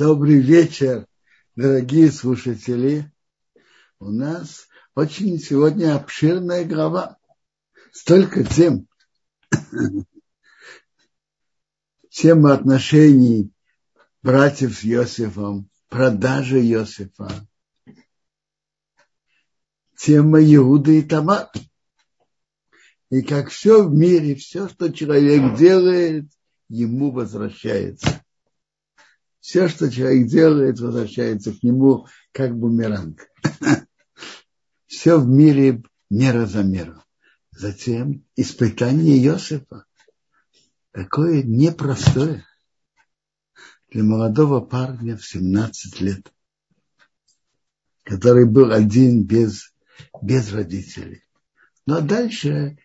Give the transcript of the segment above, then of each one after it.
Добрый вечер, дорогие слушатели. У нас очень сегодня обширная глава. Столько тем. Тема отношений братьев с Иосифом, продажи Иосифа, тема Иуды и Тамар. И как все в мире, все, что человек делает, ему возвращается. Все, что человек делает, возвращается к нему как бумеранг. Все в мире мера за меру. Затем испытание Иосифа. Такое непростое для молодого парня в 17 лет, который был один без, без родителей. Но дальше,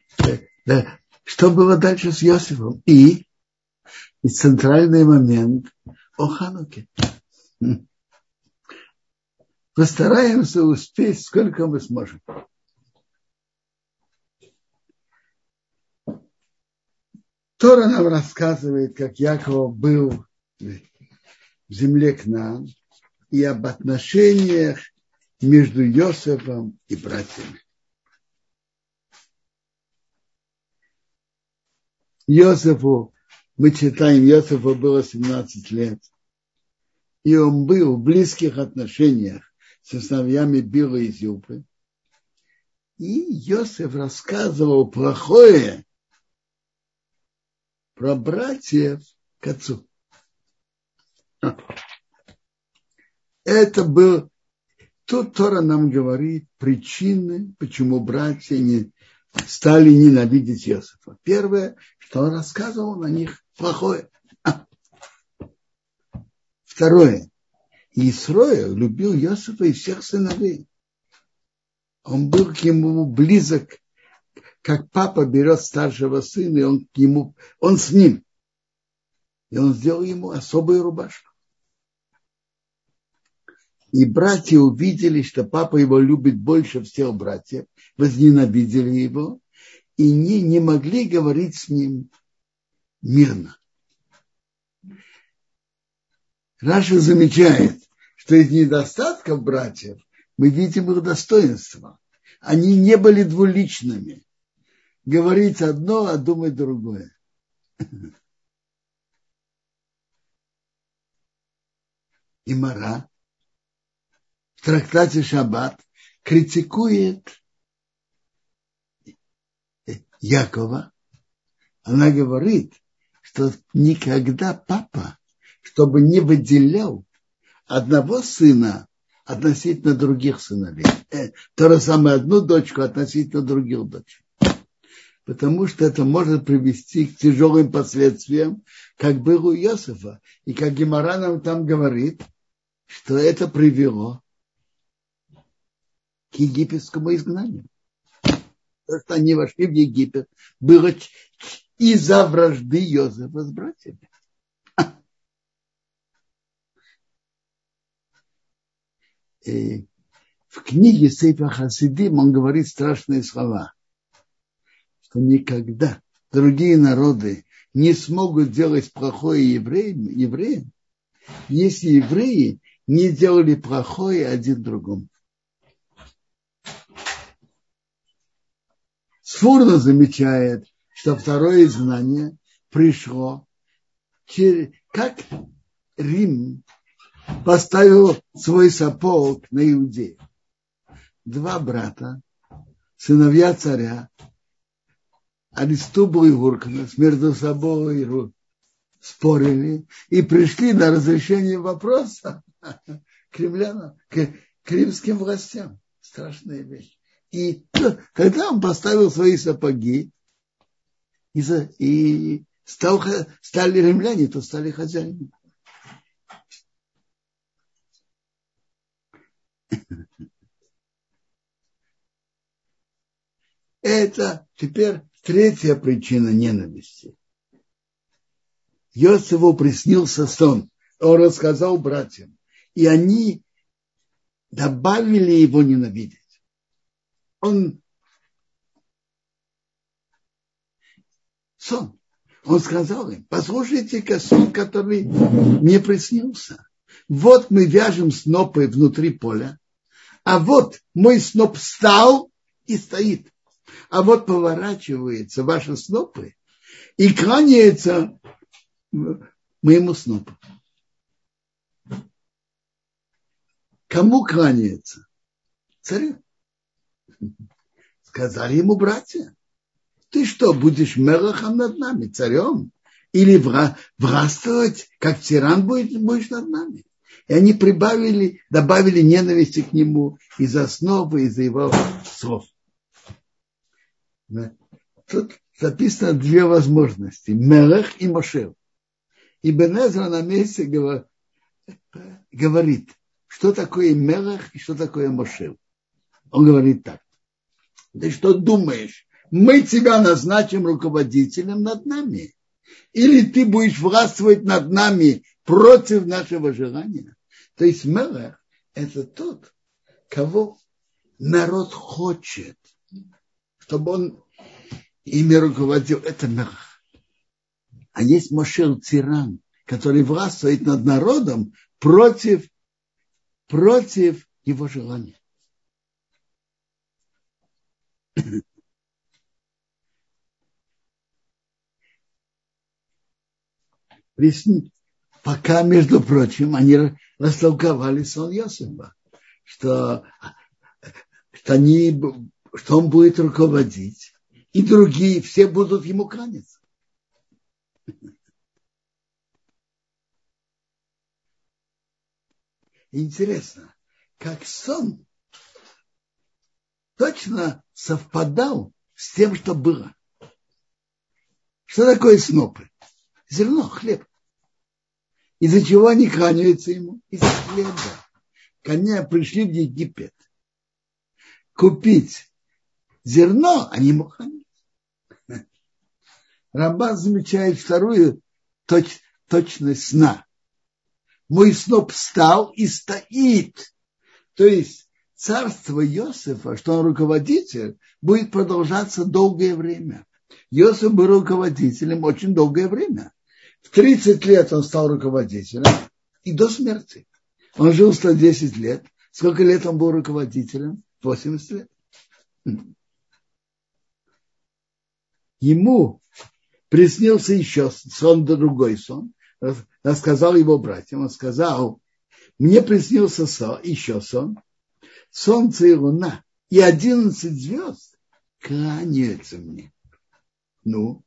да, что было дальше с Иосифом? И, и центральный момент о Хануке. Постараемся успеть, сколько мы сможем. Тора нам рассказывает, как Яков был в земле к нам и об отношениях между Йосефом и братьями. Йосефу, мы читаем, Йосефу было 17 лет, и он был в близких отношениях со сыновьями Била и Зюпы. И Йосеф рассказывал плохое про братьев к отцу. Это был, тут Тора нам говорит причины, почему братья не стали ненавидеть Иосифа. Первое, что он рассказывал на них плохое. Второе, Исроя любил Иосифа и всех сыновей. Он был к нему близок, как папа берет старшего сына, и он к нему, он с ним. И он сделал ему особую рубашку. И братья увидели, что папа его любит больше всех братьев, возненавидели его и не, не могли говорить с ним мирно. Раша замечает, что из недостатков братьев мы видим их достоинства. Они не были двуличными. Говорить одно, а думать другое. И Мара в трактате Шаббат критикует Якова. Она говорит, что никогда папа, чтобы не выделял одного сына относительно других сыновей. Э, то же самое одну дочку относительно других дочек. Потому что это может привести к тяжелым последствиям, как было у Иосифа. И как Гемора нам там говорит, что это привело к египетскому изгнанию. То, что они вошли в Египет, было из-за вражды Йозефа с братьями. В книге Сейфа Хасидим он говорит страшные слова, что никогда другие народы не смогут делать плохое евреям, евреям если евреи не делали плохое один другому. Сфурно замечает, что второе знание пришло, через, как Рим поставил свой сапог на Иудею. Два брата, сыновья царя, Аристубл и Гурканас между собой спорили и пришли на разрешение вопроса кремлянам, к, к римским властям. Страшная вещь. И когда он поставил свои сапоги и, и стал, стали римляне, то стали хозяинами. Это теперь третья причина ненависти. Йосифу приснился сон. Он рассказал братьям. И они добавили его ненавидеть он сон. Он сказал им, послушайте-ка сон, который мне приснился. Вот мы вяжем снопы внутри поля, а вот мой сноп встал и стоит. А вот поворачиваются ваши снопы и кланяется моему снопу. Кому кланяется? Царю. Сказали ему братья, ты что, будешь мелахом над нами, царем? Или властвовать, как тиран будет, будешь над нами? И они прибавили, добавили ненависти к нему из-за снова, из-за его слов. Тут записано две возможности. Мелех и Мошел. И Бенезра на месте говорит, что такое Мелах и что такое Мошел. Он говорит так. Ты что думаешь? Мы тебя назначим руководителем над нами. Или ты будешь властвовать над нами против нашего желания. То есть Мелах – это тот, кого народ хочет, чтобы он ими руководил. Это Мелах. А есть Мошел Тиран, который властвует над народом против против его желания. Пока, между прочим, они растолковали сон Йосифа, что, что, они, что он будет руководить, и другие все будут ему кланяться. интересно, как сон точно совпадал с тем, что было. Что такое снопы? Зерно, хлеб. Из-за чего они кланяются ему? Из-за хлеба. Коня пришли в Египет купить зерно, они ему кланяются. Рамбан замечает вторую точ, точность сна мой сноп встал и стоит. То есть царство Иосифа, что он руководитель, будет продолжаться долгое время. Иосиф был руководителем очень долгое время. В 30 лет он стал руководителем и до смерти. Он жил 110 лет. Сколько лет он был руководителем? 80 лет. Ему приснился еще сон, другой сон рассказал его братьям, он сказал, мне приснился сон, еще сон, солнце и луна и одиннадцать звезд кланяются мне. Ну,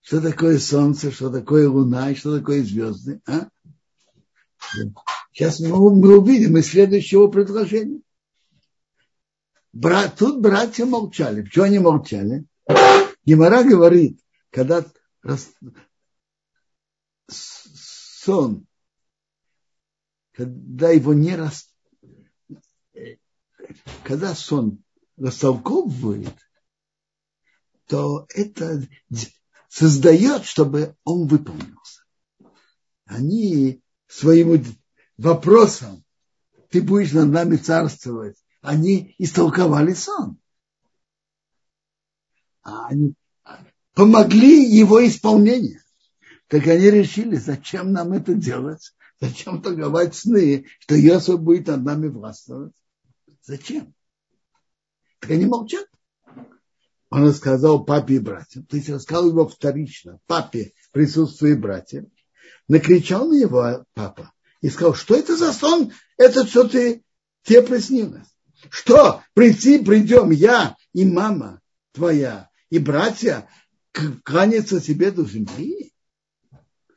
что такое солнце, что такое луна и что такое звезды? А? Сейчас мы, увидим из следующего предложения. Брат, тут братья молчали. Почему они молчали? Гемора говорит, когда сон, когда его не рас... когда сон растолковывает, то это создает, чтобы он выполнился. Они своим вопросом, ты будешь над нами царствовать, они истолковали сон. А они помогли его исполнению так они решили, зачем нам это делать? Зачем торговать сны, что Иосиф будет над нами властвовать? Зачем? Так они молчат. Он рассказал папе и братьям, то есть рассказал его вторично, папе присутствует братья, накричал на его папа и сказал, что это за сон, это что ты тебе приснилось? Что, прийти, придем я и мама твоя, и братья кланяться тебе до?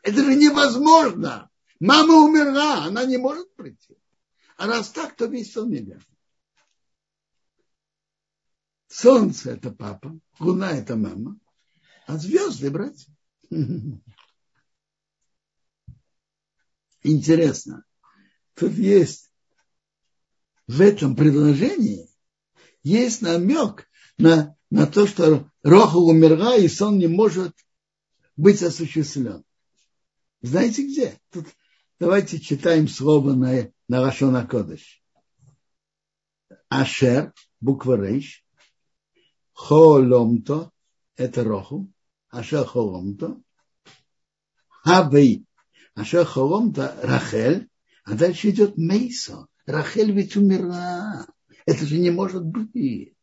Это же невозможно. Мама умерла, она не может прийти. А раз так, то весь сон неверный. Солнце – это папа, луна – это мама, а звезды – братья. Интересно, тут есть в этом предложении есть намек на, на то, что Роху умерла, и сон не может быть осуществлен. Знаете где? Тут давайте читаем слово на, на Рашона Кодыш. Ашер, буква Рейш, Холомто, это Роху, Ашер Холомто, Хавей, Аша холом-то Рахель, а дальше идет Мейсо. Рахель ведь умерла. Это же не может быть.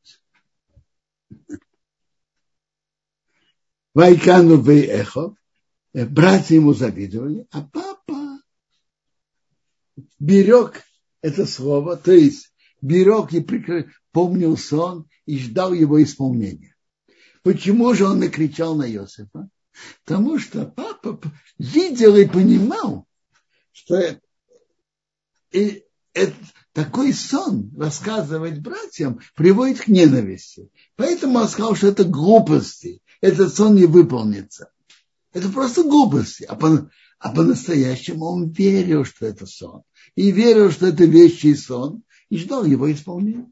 Вайкану Бейэхов, братья ему завидовали, а папа берег это слово, то есть берег и прикрыл, помнил сон и ждал его исполнения. Почему же он накричал на Иосифа? Потому что папа видел и понимал, что и это, такой сон рассказывать братьям приводит к ненависти. Поэтому он сказал, что это глупости. Этот сон не выполнится. Это просто глупости. А, по, а по-настоящему он верил, что это сон. И верил, что это вещий сон. И ждал его исполнения.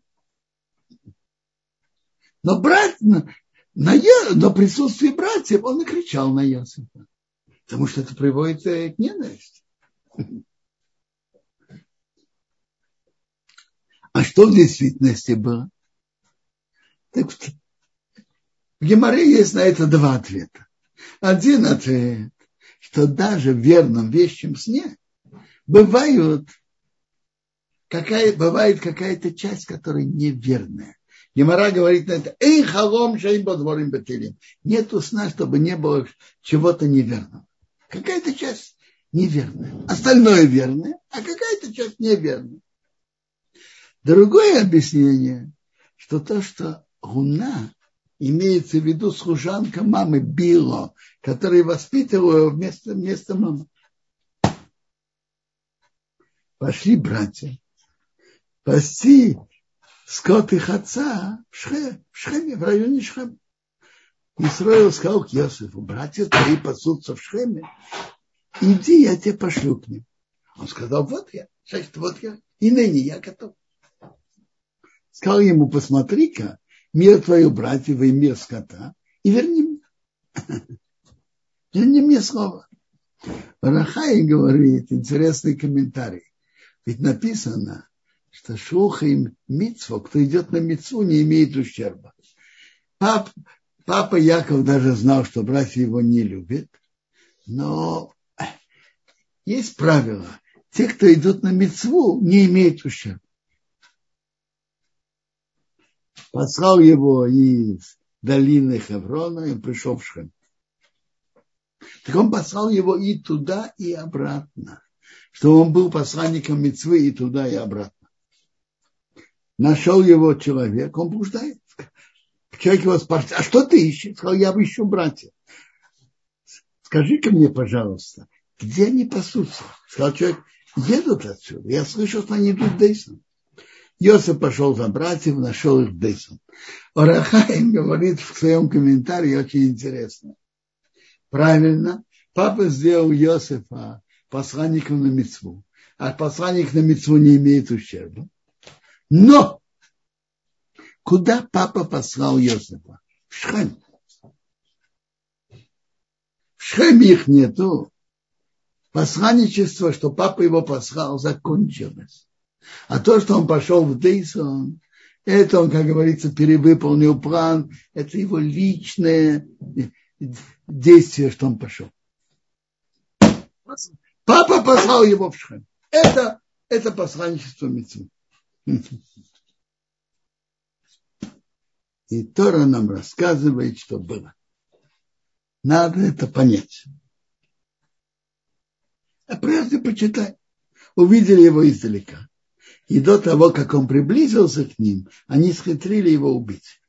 Но брат, на, на, на присутствии братьев он и кричал на Иосифа. Потому что это приводит к ненависти. А что в действительности было? Так в Геморе есть на это два ответа. Один ответ, что даже в верном вещем сне бывают какая, бывает какая-то часть, которая неверная. Гемора говорит на это, эй, халом шейм подворим бателим. Нету сна, чтобы не было чего-то неверного. Какая-то часть неверная. Остальное верное, а какая-то часть неверная. Другое объяснение, что то, что Гуна имеется в виду служанка мамы Било, которая воспитывала его вместо, вместо мамы. Пошли братья пасти скот их отца в, Шхе, в Шхеме, в районе Шхема. Исраил сказал к Иосифу, братья твои пасутся в Шхеме, иди, я тебе пошлю к ним. Он сказал, вот я, значит, вот я, и ныне я готов сказал ему, посмотри-ка, мир твою братьев и мир скота, и верни. Верни мне слово. Рахай говорит интересный комментарий. Ведь написано, что шуха им митцво, кто идет на митцву, не имеет ущерба. Пап, папа Яков даже знал, что братья его не любят, но есть правило. Те, кто идут на мецву, не имеют ущерба. Послал его из долины Хеврона и пришел в Шхем. Так он послал его и туда, и обратно. Что он был посланником Мецвы и туда, и обратно. Нашел его человек, он блуждает. Человек его спрашивает, а что ты ищешь? Сказал, я ищу братья. Скажи-ка мне, пожалуйста, где они пасутся? Сказал человек, едут отсюда. Я слышал, что они идут в Дейсон. Йосиф пошел за братьев, нашел их Дейсон. Орахаим говорит в своем комментарии очень интересно. Правильно, папа сделал Йосифа посланником на мецву, а посланник на мецву не имеет ущерба. Но куда папа послал Йосифа? В Шхем. В Шхеме их нету. Посланничество, что папа его послал, закончилось. А то, что он пошел в Дейсон, это он, как говорится, перевыполнил план, это его личное действие, что он пошел. Папа послал его в Шхем. Это, это посланничество Митцвы. И Тора нам рассказывает, что было. Надо это понять. А прежде почитай. Увидели его издалека. И до того, как он приблизился к ним, они схитрили его убить.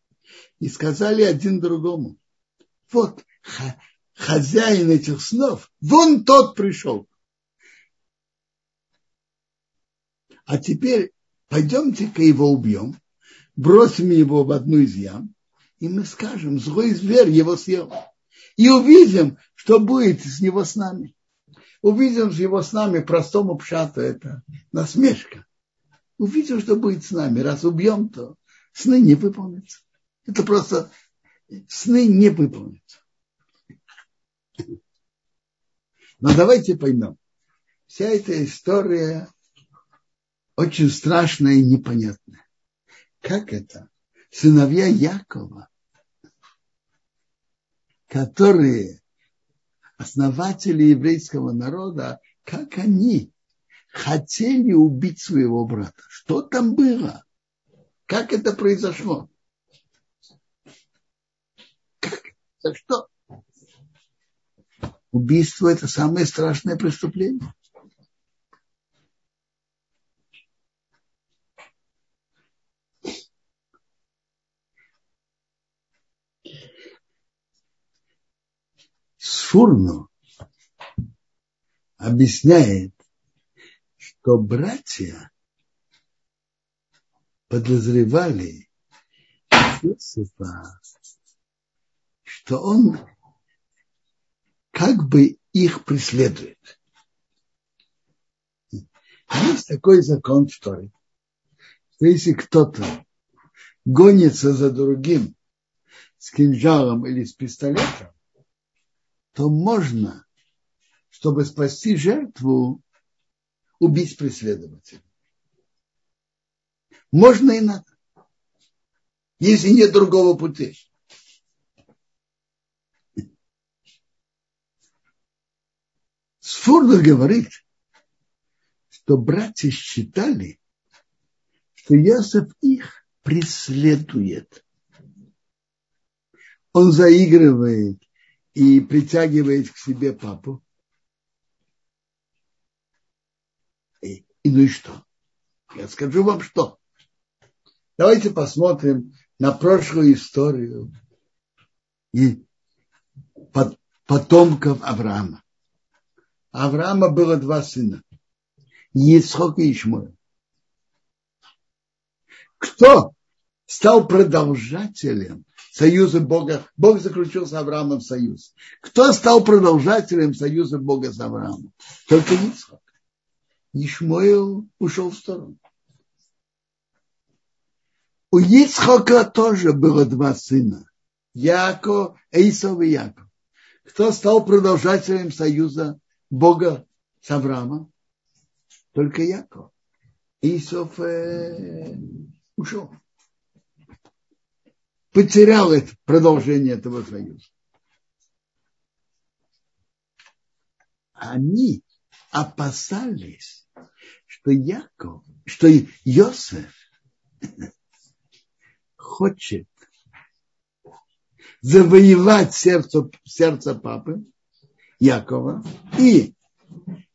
И сказали один другому, вот хозяин этих снов, вон тот пришел. А теперь пойдемте-ка его убьем, бросим его в одну из ям, и мы скажем, злой зверь его съел. И увидим, что будет с него с нами. Увидим с его с нами простому пшату, это насмешка увидим, что будет с нами. Раз убьем, то сны не выполнятся. Это просто сны не выполнятся. Но давайте поймем. Вся эта история очень страшная и непонятная. Как это? Сыновья Якова, которые основатели еврейского народа, как они хотели убить своего брата. Что там было? Как это произошло? Как? За что? Убийство – это самое страшное преступление. Сфурно объясняет, что братья подозревали Иосифа, что он как бы их преследует. Есть такой закон в Торе, что если кто-то гонится за другим с кинжалом или с пистолетом, то можно, чтобы спасти жертву, убить преследователя. Можно и надо, если нет другого пути. Сфурдер говорит, что братья считали, что Иосиф их преследует. Он заигрывает и притягивает к себе папу. И, ну и что? Я скажу вам что. Давайте посмотрим на прошлую историю и потомков Авраама. Авраама было два сына. Исхок и Ишмоя. Кто стал продолжателем союза Бога? Бог заключил с Авраамом союз. Кто стал продолжателем союза Бога с Авраамом? Только Исхок. Ишмоил ушел в сторону. У Ицхока тоже было два сына. Яко, Эйсов и Яков. Кто стал продолжателем союза Бога с Авраамом, только Яков. Исов э, ушел. Потерял это продолжение этого союза. Они опасались, что Яков, что Йосеф хочет завоевать сердце, сердце папы, Якова, и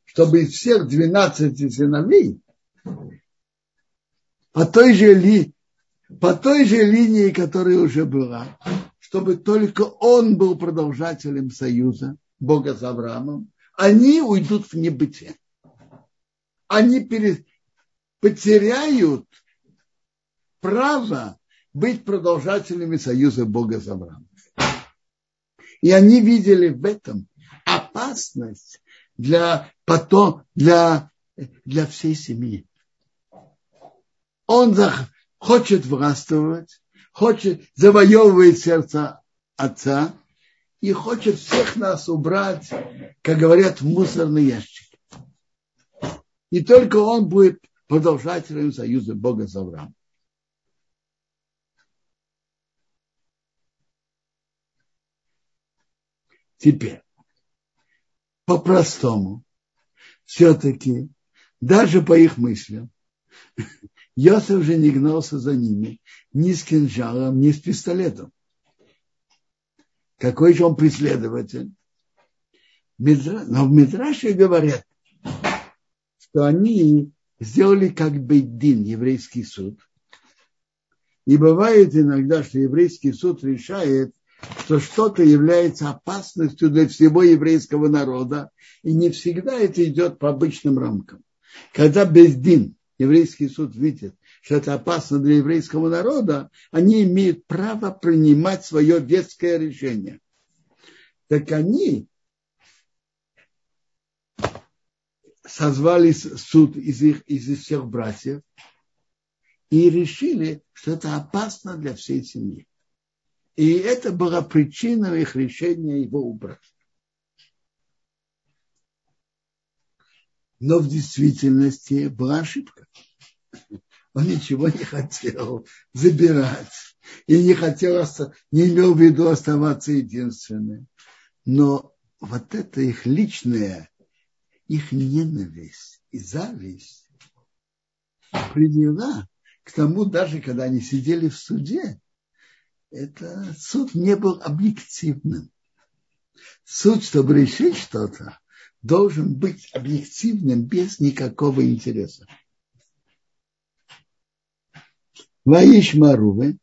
чтобы из всех 12 сыновей по той же, ли, по той же линии, которая уже была, чтобы только он был продолжателем союза Бога с Авраамом, они уйдут в небытие. Они перед, потеряют право быть продолжателями союза Бога с Авраамом. И они видели в этом опасность для, потом, для, для всей семьи. Он хочет властвовать, хочет завоевывать сердце отца и хочет всех нас убрать, как говорят, в мусорный ящик. И только он будет продолжателем союза Бога с Авраамом. Теперь, по-простому, все-таки, даже по их мыслям, Йосиф же не гнался за ними ни с кинжалом, ни с пистолетом. Какой же он преследователь? Но в Мидраше говорят, что они сделали как бейдин, еврейский суд. И бывает иногда, что еврейский суд решает что что-то является опасностью для всего еврейского народа, и не всегда это идет по обычным рамкам. Когда Бездин, еврейский суд, видит, что это опасно для еврейского народа, они имеют право принимать свое детское решение. Так они созвали суд из, их, из всех братьев и решили, что это опасно для всей семьи. И это была причина их решения его убрать. Но в действительности была ошибка. Он ничего не хотел забирать. И не хотел, не имел в виду оставаться единственным. Но вот это их личное их ненависть и зависть привела к тому, даже когда они сидели в суде, это суд не был объективным. Суд, чтобы решить что-то, должен быть объективным без никакого интереса. Ваишма Рувен,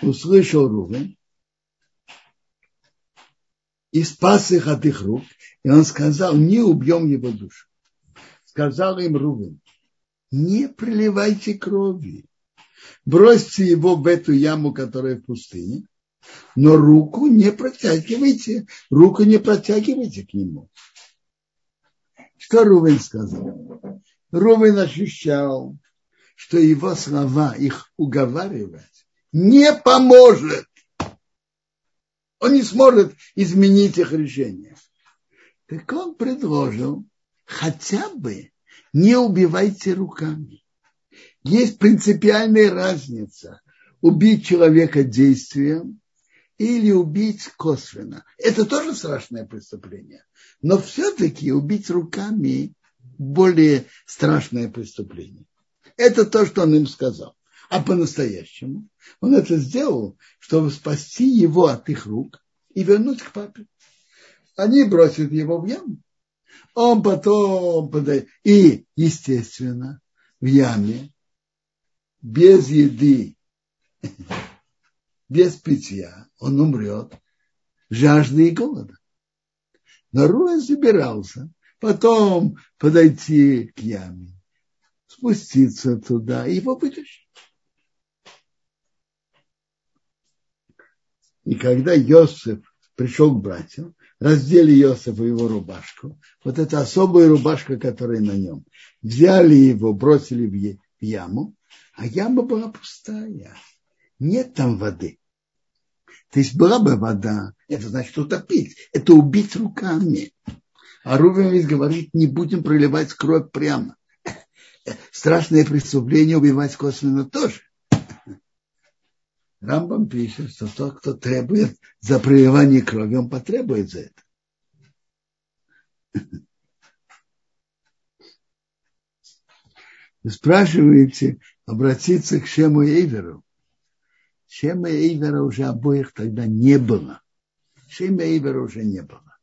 услышал Рувен, и спас их от их рук, и он сказал, не убьем его душу. Сказал им Рувен, не приливайте крови, бросьте его в эту яму, которая в пустыне, но руку не протягивайте, руку не протягивайте к нему. Что Рувен сказал? Рувен ощущал, что его слова их уговаривать не поможет. Он не сможет изменить их решение. Так он предложил хотя бы не убивайте руками. Есть принципиальная разница убить человека действием или убить косвенно. Это тоже страшное преступление. Но все-таки убить руками более страшное преступление. Это то, что он им сказал. А по-настоящему он это сделал, чтобы спасти его от их рук и вернуть к папе. Они бросят его в яму. Он потом подает. И, естественно, в яме, без еды, без питья, он умрет жажды и голода. Но Руэн собирался потом подойти к яме, спуститься туда его вытащить. И когда Йосиф пришел к братьям, раздели Йосифа его рубашку, вот эта особая рубашка, которая на нем, взяли его, бросили в яму, а яма была пустая, нет там воды. То есть была бы вода, это значит утопить, это убить руками. А Рувин ведь говорит, не будем проливать кровь прямо. Страшное преступление убивать косвенно тоже. Рамбам пишет, что тот, кто требует за проливание крови, он потребует за это. Вы спрашиваете обратиться к Шему Эйверу. Шема Эйвера уже обоих тогда не было. Шема Эйвера уже не было.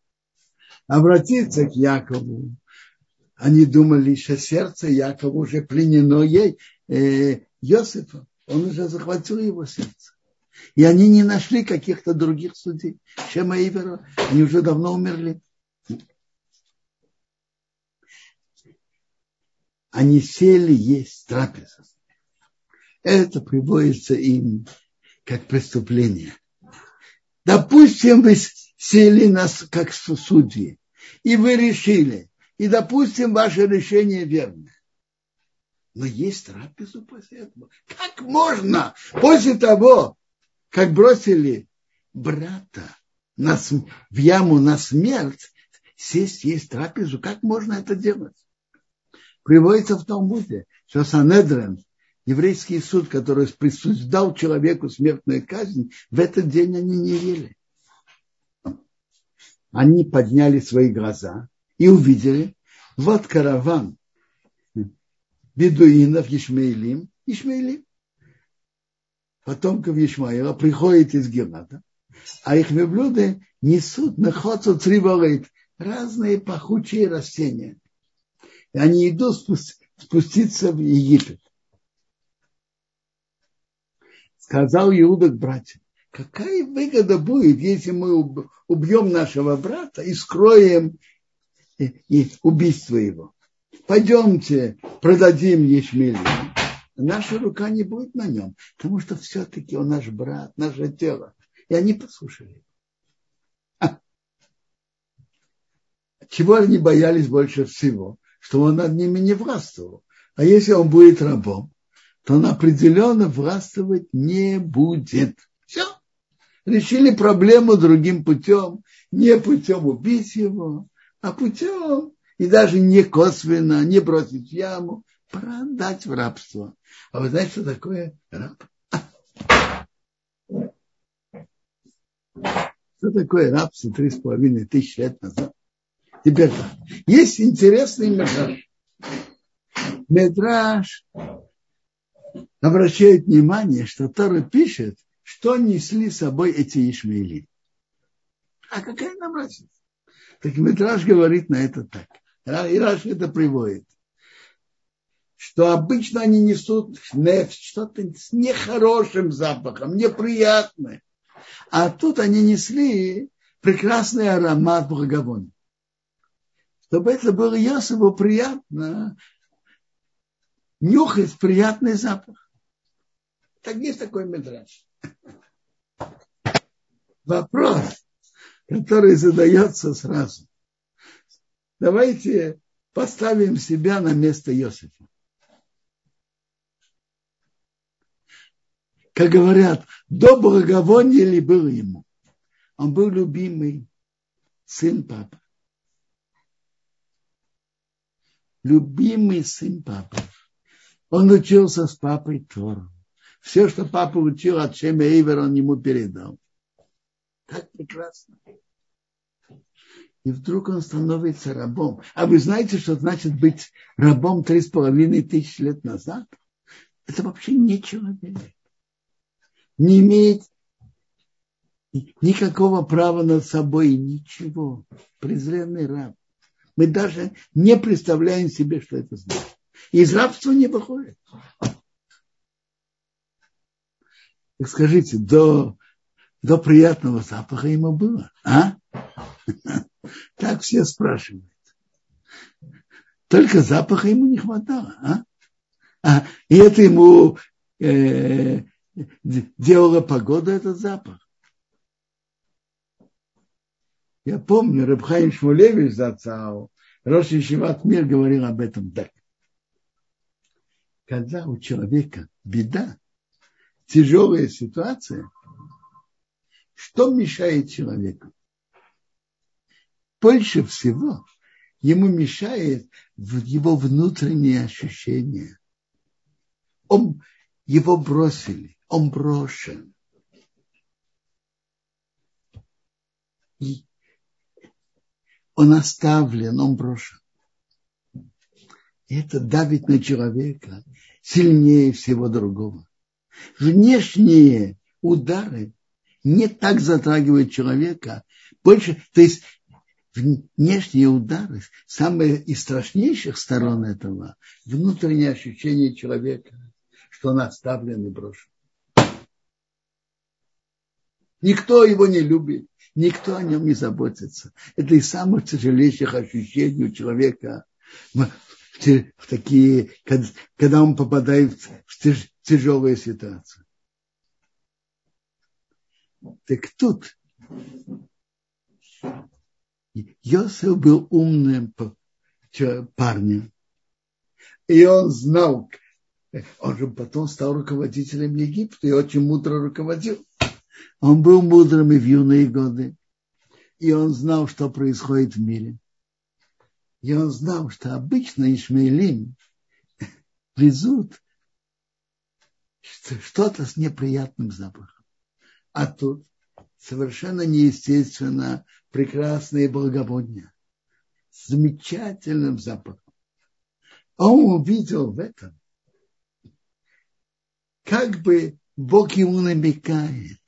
Обратиться к Якову. Они думали, что сердце Якова уже пленено ей, э, Йосифом он уже захватил его сердце. И они не нашли каких-то других судей. Шема и Ивера, они уже давно умерли. Они сели есть трапезу. Это приводится им как преступление. Допустим, вы сели нас как судьи, и вы решили, и допустим, ваше решение верное. Но есть трапезу после этого. Как можно после того, как бросили брата на, в яму на смерть, сесть есть трапезу? Как можно это делать? Приводится в Талмуде, что Санедрен, еврейский суд, который присуждал человеку смертную казнь, в этот день они не ели. Они подняли свои глаза и увидели, вот караван бедуинов Ишмаилим, Ишмаилим, потомков Ишмаила, приходит из Герната, а их блюда несут на хоцу цриволит, разные пахучие растения. И они идут спуститься в Египет. Сказал Иуда к братьям, какая выгода будет, если мы убьем нашего брата и скроем и убийство его пойдемте продадим ячмель. Наша рука не будет на нем, потому что все-таки он наш брат, наше тело. И они послушали. А. Чего они боялись больше всего? Что он над ними не властвовал. А если он будет рабом, то он определенно властвовать не будет. Все. Решили проблему другим путем. Не путем убить его, а путем и даже не косвенно, не бросить яму, продать в рабство. А вы знаете, что такое раб? Что такое рабство три с половиной тысячи лет назад? Теперь есть интересный метраж. Метраж обращает внимание, что Тора пишет, что несли с собой эти Ишмаили. А какая нам разница? Так Метраж говорит на это так. И Раш это приводит. Что обычно они несут нефть, что-то с нехорошим запахом, неприятное. А тут они несли прекрасный аромат благовония. Чтобы это было Йосифу приятно, нюхать приятный запах. Так есть такой метраж. Вопрос, который задается сразу. Давайте поставим себя на место Иосифа. Как говорят, до благовония ли был ему? Он был любимый сын папы. Любимый сын папы. Он учился с папой Тору. Все, что папа учил от Шема Эйвер, он ему передал. Так прекрасно. И вдруг он становится рабом. А вы знаете, что значит быть рабом три с половиной тысяч лет назад? Это вообще не человек. Не имеет никакого права над собой, ничего. Презренный раб. Мы даже не представляем себе, что это значит из рабства не выходит. Так скажите, до, до приятного запаха ему было, а? Так все спрашивают. Только запаха ему не хватало, а? а и это ему э, делала погода этот запах. Я помню, Рабхайм Шмулевич зацал, Рош Ишиват Мир говорил об этом так когда у человека беда, тяжелая ситуация, что мешает человеку? Больше всего ему мешает его внутренние ощущения. Он, его бросили, он брошен. И он оставлен, он брошен это давит на человека сильнее всего другого. Внешние удары не так затрагивают человека, больше, то есть внешние удары, самые из страшнейших сторон этого, внутреннее ощущение человека, что он оставлен и брошен. Никто его не любит, никто о нем не заботится. Это из самых тяжелейших ощущений у человека в такие, когда он попадает в тяжелые ситуации. Так тут Йосиф был умным парнем. И он знал, он же потом стал руководителем Египта и очень мудро руководил. Он был мудрым и в юные годы. И он знал, что происходит в мире. И он знал, что обычно Ишмаилим везут что-то с неприятным запахом. А тут совершенно неестественно прекрасные благовония с замечательным запахом. А он увидел в этом, как бы Бог ему намекает,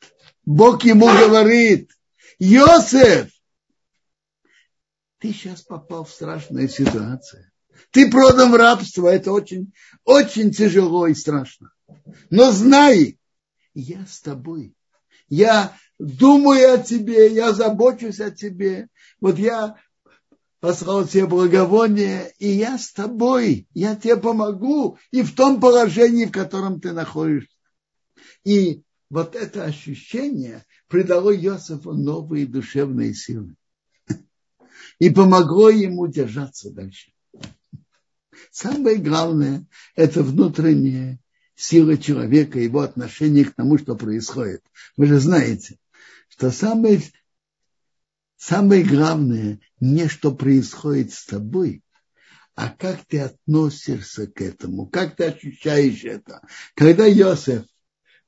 Бог ему говорит, Йосеф, ты сейчас попал в страшную ситуацию. Ты продан в рабство, это очень, очень тяжело и страшно. Но знай, я с тобой. Я думаю о тебе, я забочусь о тебе. Вот я послал тебе благовоние, и я с тобой, я тебе помогу и в том положении, в котором ты находишься. И вот это ощущение придало Иосифу новые душевные силы и помогло ему держаться дальше. Самое главное – это внутренняя сила человека, его отношение к тому, что происходит. Вы же знаете, что самое, самое главное не что происходит с тобой, а как ты относишься к этому, как ты ощущаешь это. Когда Иосиф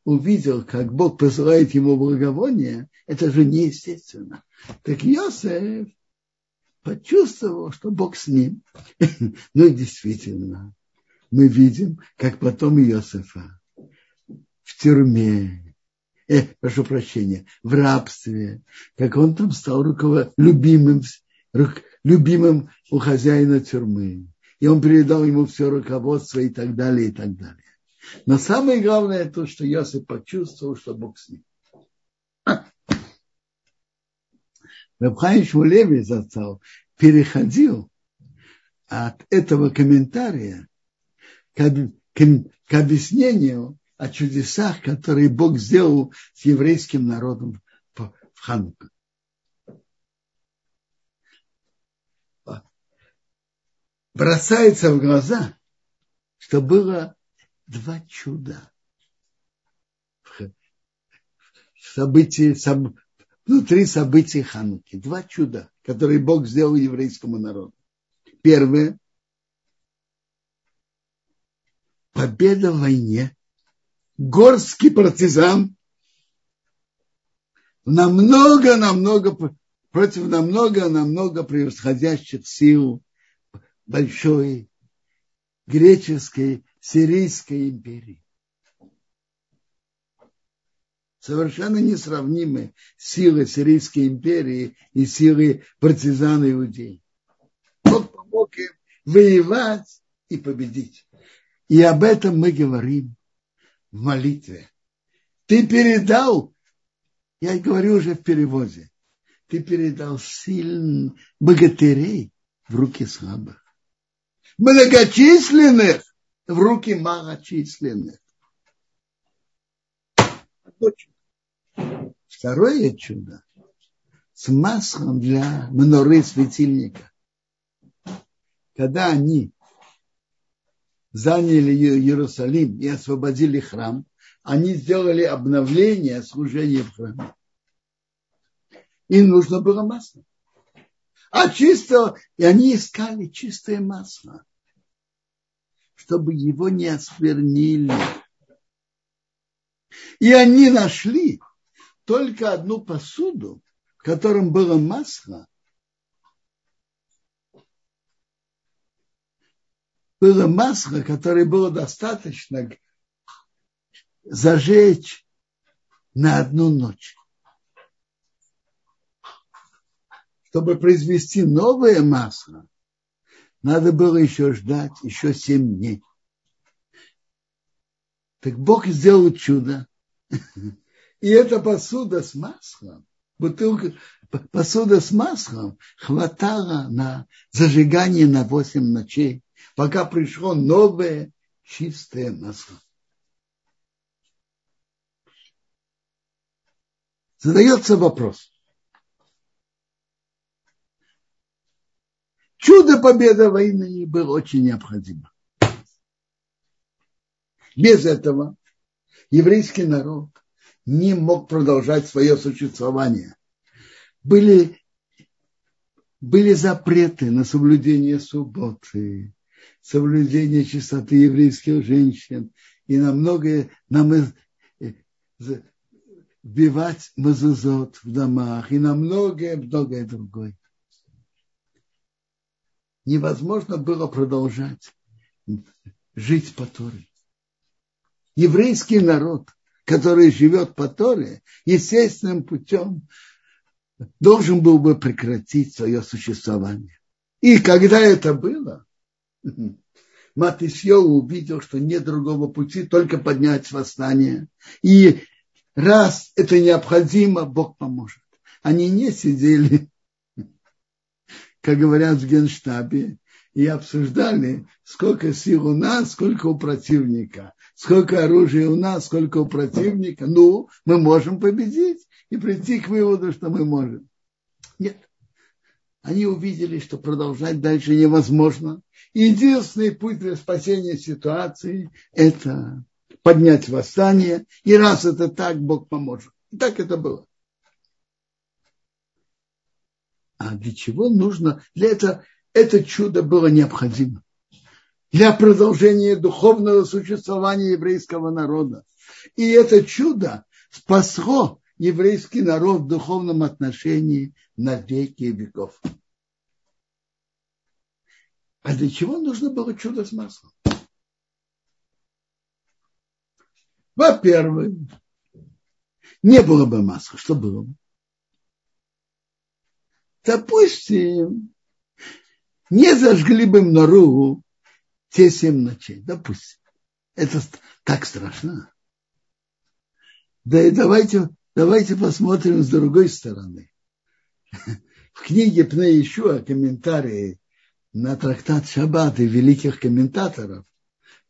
увидел, как Бог посылает ему благовоние, это же неестественно. Так Иосиф почувствовал, что Бог с ним. ну и действительно, мы видим, как потом Иосифа в тюрьме, э, прошу прощения, в рабстве, как он там стал руковод... любимым, рук... любимым у хозяина тюрьмы. И он передал ему все руководство и так далее, и так далее. Но самое главное то, что Иосиф почувствовал, что Бог с ним. Рабхайм Шмулеви застал, переходил от этого комментария к, к, к объяснению о чудесах, которые Бог сделал с еврейским народом в Хануку. Бросается в глаза, что было два чуда в событии, внутри событий Хануки. Два чуда, которые Бог сделал еврейскому народу. Первое – победа в войне. Горский партизан намного-намного против намного-намного превосходящих сил большой греческой, сирийской империи совершенно несравнимы силы Сирийской империи и силы партизан иудей. Бог помог им воевать и победить. И об этом мы говорим в молитве. Ты передал, я говорю уже в переводе, ты передал сильных богатырей в руки слабых, многочисленных в руки малочисленных. Второе чудо с маслом для мноры светильника. Когда они заняли Иерусалим и освободили храм, они сделали обновление служения в храме. Им нужно было масло. А чисто, и они искали чистое масло, чтобы его не осквернили. И они нашли только одну посуду, в котором было масло, было масло, которое было достаточно зажечь на одну ночь. Чтобы произвести новое масло, надо было еще ждать еще семь дней. Так Бог сделал чудо. И эта посуда с маслом, бутылка, посуда с маслом хватала на зажигание на 8 ночей, пока пришло новое чистое масло. Задается вопрос. Чудо победы войны было очень необходимо. Без этого еврейский народ не мог продолжать свое существование. Были, были запреты на соблюдение субботы, соблюдение чистоты еврейских женщин и на многое, на вбивать мазузот в домах и на многое-многое другое. Невозможно было продолжать жить по Торе. Еврейский народ который живет по Торе, естественным путем должен был бы прекратить свое существование. И когда это было, Матисьё увидел, что нет другого пути, только поднять восстание. И раз это необходимо, Бог поможет. Они не сидели, как говорят в Генштабе, и обсуждали, сколько сил у нас, сколько у противника, сколько оружия у нас, сколько у противника. Ну, мы можем победить и прийти к выводу, что мы можем. Нет. Они увидели, что продолжать дальше невозможно. Единственный путь для спасения ситуации – это поднять восстание. И раз это так, Бог поможет. И так это было. А для чего нужно? Для этого это чудо было необходимо для продолжения духовного существования еврейского народа. И это чудо спасло еврейский народ в духовном отношении на веки веков. А для чего нужно было чудо с маслом? Во-первых, не было бы масла. Что было бы? Допустим, не зажгли бы нору те семь ночей. Допустим. Это так страшно. Да и давайте, давайте посмотрим с другой стороны. В книге Пне Ишуа комментарии на трактат Шаббат и великих комментаторов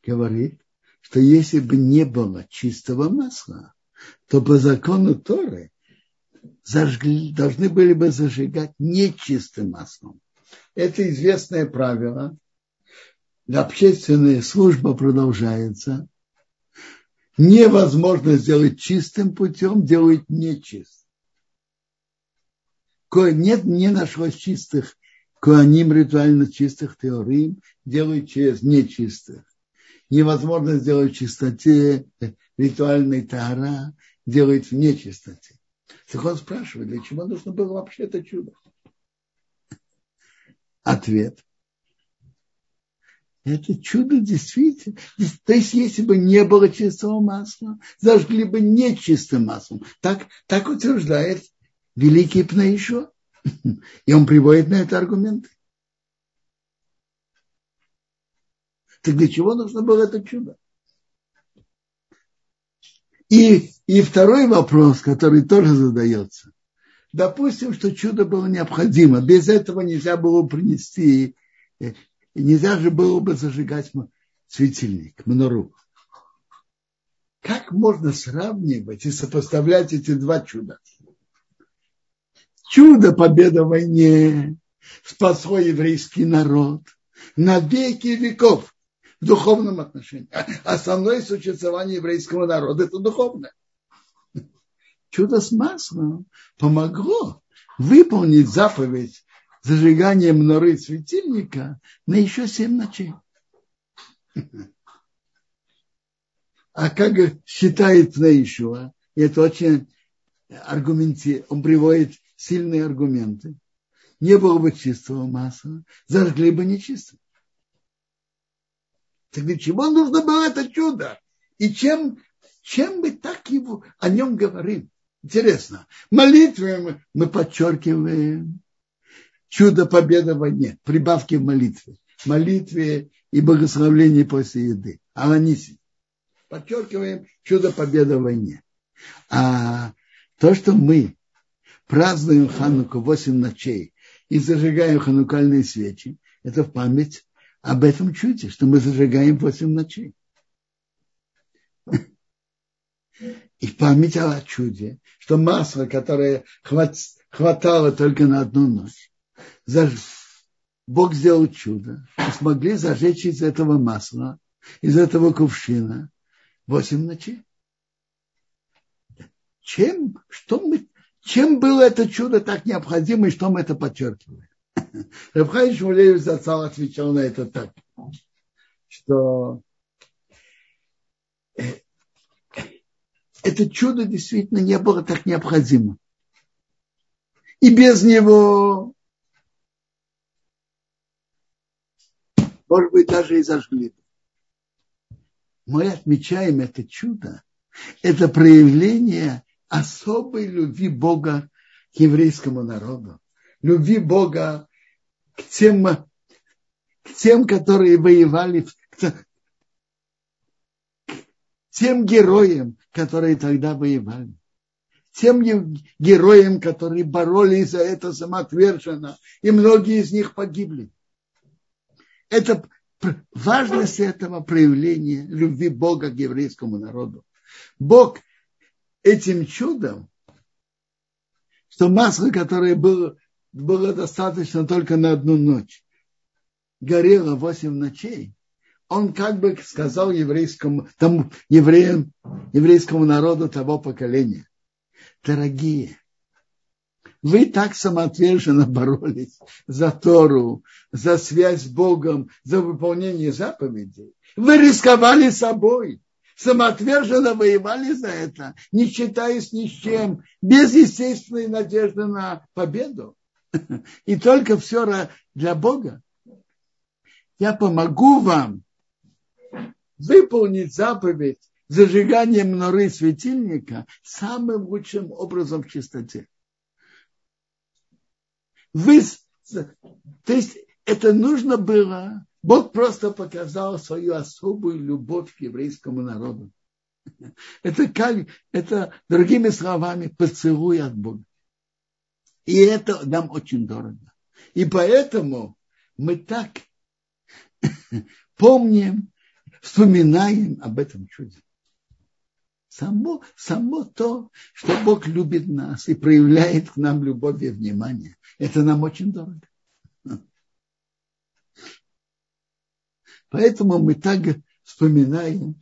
говорит, что если бы не было чистого масла, то по закону Торы зажгли, должны были бы зажигать нечистым маслом. Это известное правило. Общественная служба продолжается. Невозможно сделать чистым путем, делают нечистым. Нет, не нашлось чистых Коаним ритуально чистых теорим делают через нечистых. Невозможно сделать в чистоте ритуальной тара, делает в нечистоте. Так он спрашивает, для чего нужно было вообще это чудо? Ответ. Это чудо действительно. То есть, если бы не было чистого масла, зажгли бы нечистым маслом. Так, так утверждает великий Пнаишо. И он приводит на это аргументы. Так для чего нужно было это чудо? И, и второй вопрос, который тоже задается. Допустим, что чудо было необходимо. Без этого нельзя было принести, э, нельзя же было бы зажигать светильник, манору. Как можно сравнивать и сопоставлять эти два чуда? чудо победа в войне спасло еврейский народ на веки веков в духовном отношении. Основное существование еврейского народа – это духовное. Чудо с маслом помогло выполнить заповедь зажигания мноры светильника на еще семь ночей. А как считает Наишуа, это очень аргументи, он приводит сильные аргументы, не было бы чистого масла, зажгли бы нечисто. Так для чего нужно было это чудо? И чем, чем мы так его, о нем говорим? Интересно. Молитвы мы подчеркиваем чудо победы в войне, прибавки в молитве. Молитве и благословлении после еды. Аланиси. Подчеркиваем чудо победы в войне. А то, что мы празднуем Хануку 8 ночей и зажигаем ханукальные свечи, это в память об этом чуде, что мы зажигаем 8 ночей. И в память о чуде, что масло, которое хватало только на одну ночь, Бог сделал чудо, и смогли зажечь из этого масла, из этого кувшина 8 ночей. Чем, что мы, чем было это чудо так необходимо и что мы это подчеркиваем? Рабхай Шмулеев Зацал отвечал на это так, что э, это чудо действительно не было так необходимо. И без него, может быть, даже и зажгли. Мы отмечаем это чудо, это проявление особой любви Бога к еврейскому народу, любви Бога к тем, к тем которые воевали, к тем героям, которые тогда воевали, тем героям, которые боролись за это самоотверженно, и многие из них погибли. Это важность этого проявления любви Бога к еврейскому народу. Бог этим чудом, что масло, которое было, было достаточно только на одну ночь, горело восемь ночей, он как бы сказал еврейскому, тому, евреям, еврейскому народу того поколения, дорогие, вы так самоотверженно боролись за Тору, за связь с Богом, за выполнение заповедей. Вы рисковали собой самоотверженно воевали за это, не считаясь ни с чем, без естественной надежды на победу. И только все для Бога. я помогу вам выполнить заповедь зажигания мноры светильника самым лучшим образом в чистоте. Вы, то есть это нужно было, Бог просто показал свою особую любовь к еврейскому народу. Это как, это другими словами, поцелуй от Бога. И это нам очень дорого. И поэтому мы так помним, вспоминаем об этом чуде. Само, само то, что Бог любит нас и проявляет к нам любовь и внимание, это нам очень дорого. Поэтому мы так вспоминаем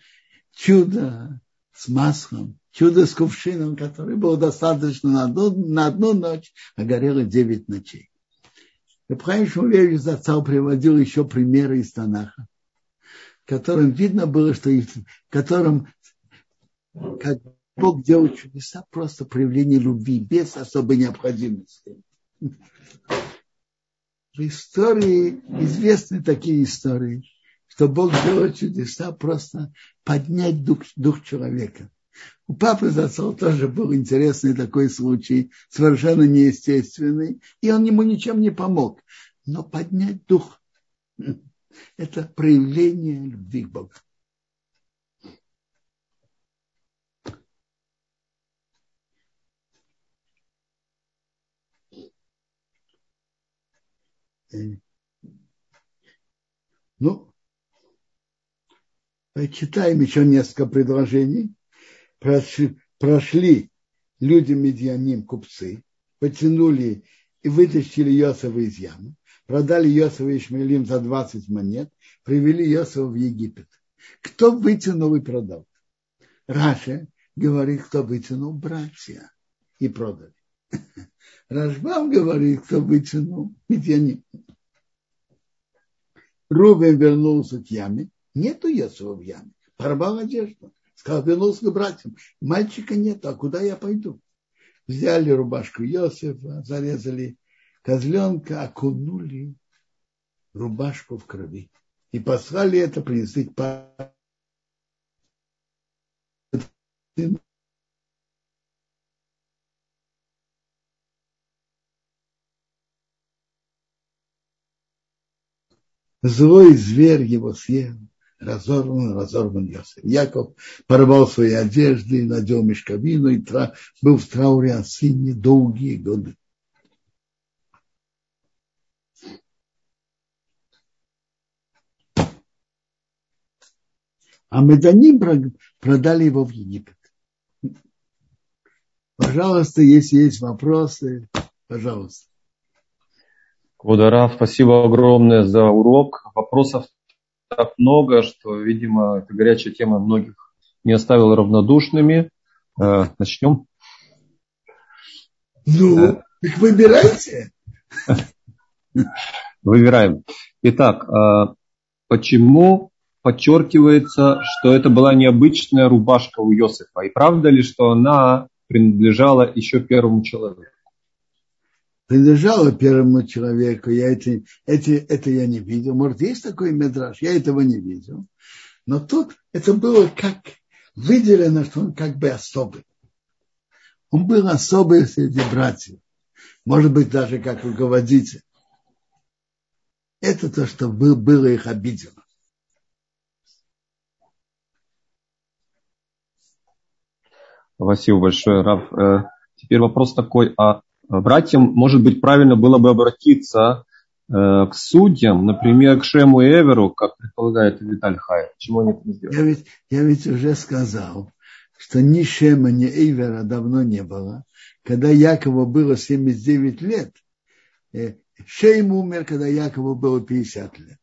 чудо с маслом, чудо с кувшином, который был достаточно на одну, на одну ночь, а горело девять ночей. Рабхайм Шмулевич Зацал приводил еще примеры из Танаха, в котором видно было, что в котором как Бог делает чудеса, просто проявление любви, без особой необходимости. В истории известны такие истории, что Бог делает чудеса просто поднять дух, дух человека. У папы Зацол тоже был интересный такой случай, совершенно неестественный, и он ему ничем не помог. Но поднять дух – это проявление любви к Богу. Ну, читаем еще несколько предложений. Прошли, прошли люди медианим, купцы, потянули и вытащили Йосова из ямы, продали Йосова и Ишмаилим за 20 монет, привели Йосова в Египет. Кто вытянул и продал? Раша говорит, кто вытянул братья и продали. Рашбам говорит, кто вытянул медианим. Рубин вернулся к яме, нету Йосова в яме, порвал одежду. Сказал, вернулся к братьям. Мальчика нет, а куда я пойду? Взяли рубашку Йосифа, зарезали козленка, окунули рубашку в крови. И послали это принести к Злой зверь его съел разорван, разорван Йосиф. Яков порвал свои одежды, надел мешковину и тра... был в трауре о сыне долгие годы. А Меданим продали его в Египет. Пожалуйста, если есть вопросы, пожалуйста. Квадарав, спасибо огромное за урок. Вопросов так много, что, видимо, эта горячая тема многих не оставила равнодушными. Э, начнем. Ну, э. их выбирайте. Выбираем. Итак, э, почему подчеркивается, что это была необычная рубашка у Йосифа? И правда ли, что она принадлежала еще первому человеку? Принадлежало первому человеку, я это, это, это я не видел. Может, есть такой медраж, я этого не видел. Но тут это было как выделено, что он как бы особый. Он был особый среди братьев. Может быть, даже как руководитель. Это то, что было их обидено. Спасибо большое, Рав. Э, теперь вопрос такой, а братьям, может быть, правильно было бы обратиться э, к судьям, например, к Шему и Эверу, как предполагает Виталь Хай. Почему они не сделали? Я ведь, я ведь уже сказал, что ни Шема, ни Эвера давно не было. Когда Якову было 79 лет, э, Шейм умер, когда Якову было 50 лет.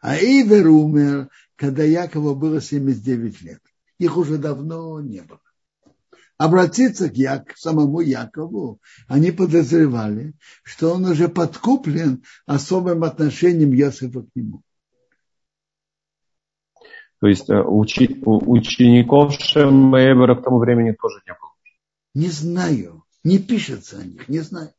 А Эвер умер, когда Якову было 79 лет. Их уже давно не было обратиться к, Як, к самому Якову, они подозревали, что он уже подкуплен особым отношением Йосифа к нему. То есть э, учи, учеников Шемэбера к тому времени тоже не было? Не знаю. Не пишется о них, не знаю.